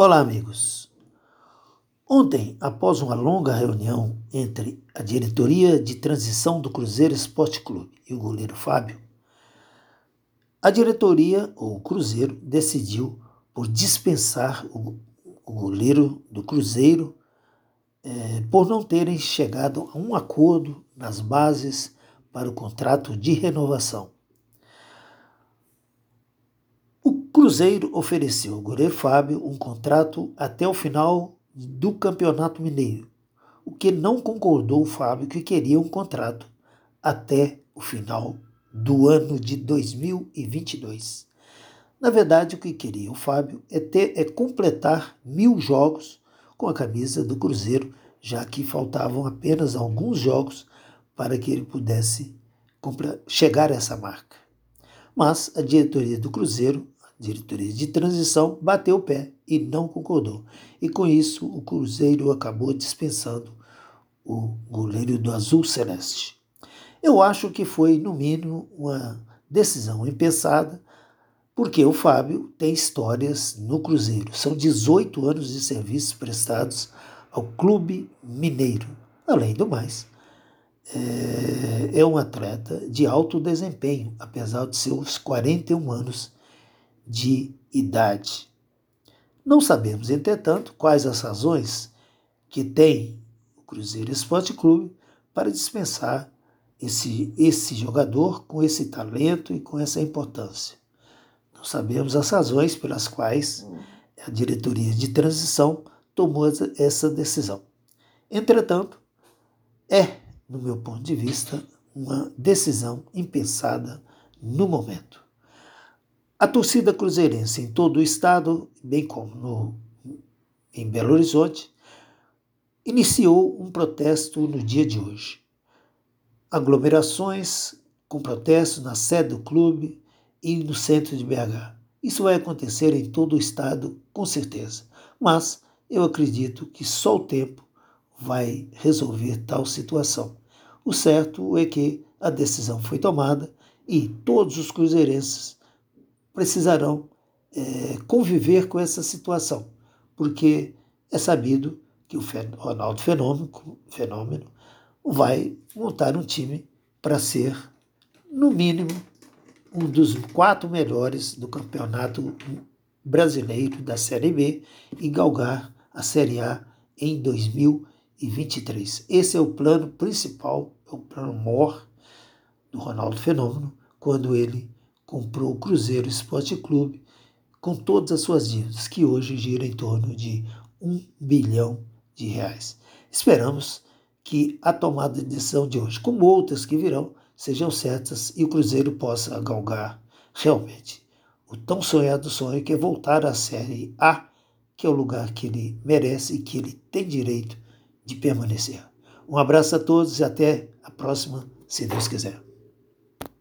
Olá, amigos. Ontem, após uma longa reunião entre a diretoria de transição do Cruzeiro Esporte Clube e o goleiro Fábio, a diretoria, ou o Cruzeiro, decidiu por dispensar o, o goleiro do Cruzeiro é, por não terem chegado a um acordo nas bases para o contrato de renovação. Cruzeiro ofereceu ao goleiro Fábio um contrato até o final do Campeonato Mineiro, o que não concordou o Fábio que queria um contrato até o final do ano de 2022. Na verdade, o que queria o Fábio é, ter, é completar mil jogos com a camisa do Cruzeiro, já que faltavam apenas alguns jogos para que ele pudesse chegar a essa marca. Mas a diretoria do Cruzeiro diretoria de transição bateu o pé e não concordou. E com isso, o Cruzeiro acabou dispensando o goleiro do Azul Celeste. Eu acho que foi, no mínimo, uma decisão impensada, porque o Fábio tem histórias no Cruzeiro. São 18 anos de serviços prestados ao Clube Mineiro. Além do mais, é, é um atleta de alto desempenho, apesar de seus 41 anos de idade. Não sabemos, entretanto, quais as razões que tem o Cruzeiro Esporte Clube para dispensar esse, esse jogador com esse talento e com essa importância. Não sabemos as razões pelas quais a diretoria de transição tomou essa decisão. Entretanto, é, no meu ponto de vista, uma decisão impensada no momento. A torcida cruzeirense em todo o estado, bem como no, em Belo Horizonte, iniciou um protesto no dia de hoje. Aglomerações com protestos na sede do clube e no centro de BH. Isso vai acontecer em todo o estado, com certeza. Mas eu acredito que só o tempo vai resolver tal situação. O certo é que a decisão foi tomada e todos os cruzeirenses precisarão é, conviver com essa situação, porque é sabido que o Ronaldo Fenômeno, Fenômeno vai montar um time para ser, no mínimo, um dos quatro melhores do campeonato brasileiro da Série B e galgar a Série A em 2023. Esse é o plano principal, é o plano maior do Ronaldo Fenômeno, quando ele comprou o Cruzeiro Esporte Clube com todas as suas dívidas, que hoje gira em torno de um bilhão de reais. Esperamos que a tomada de decisão de hoje, como outras que virão, sejam certas e o Cruzeiro possa galgar realmente o tão sonhado sonho que é voltar à Série A, que é o lugar que ele merece e que ele tem direito de permanecer. Um abraço a todos e até a próxima, se Deus quiser.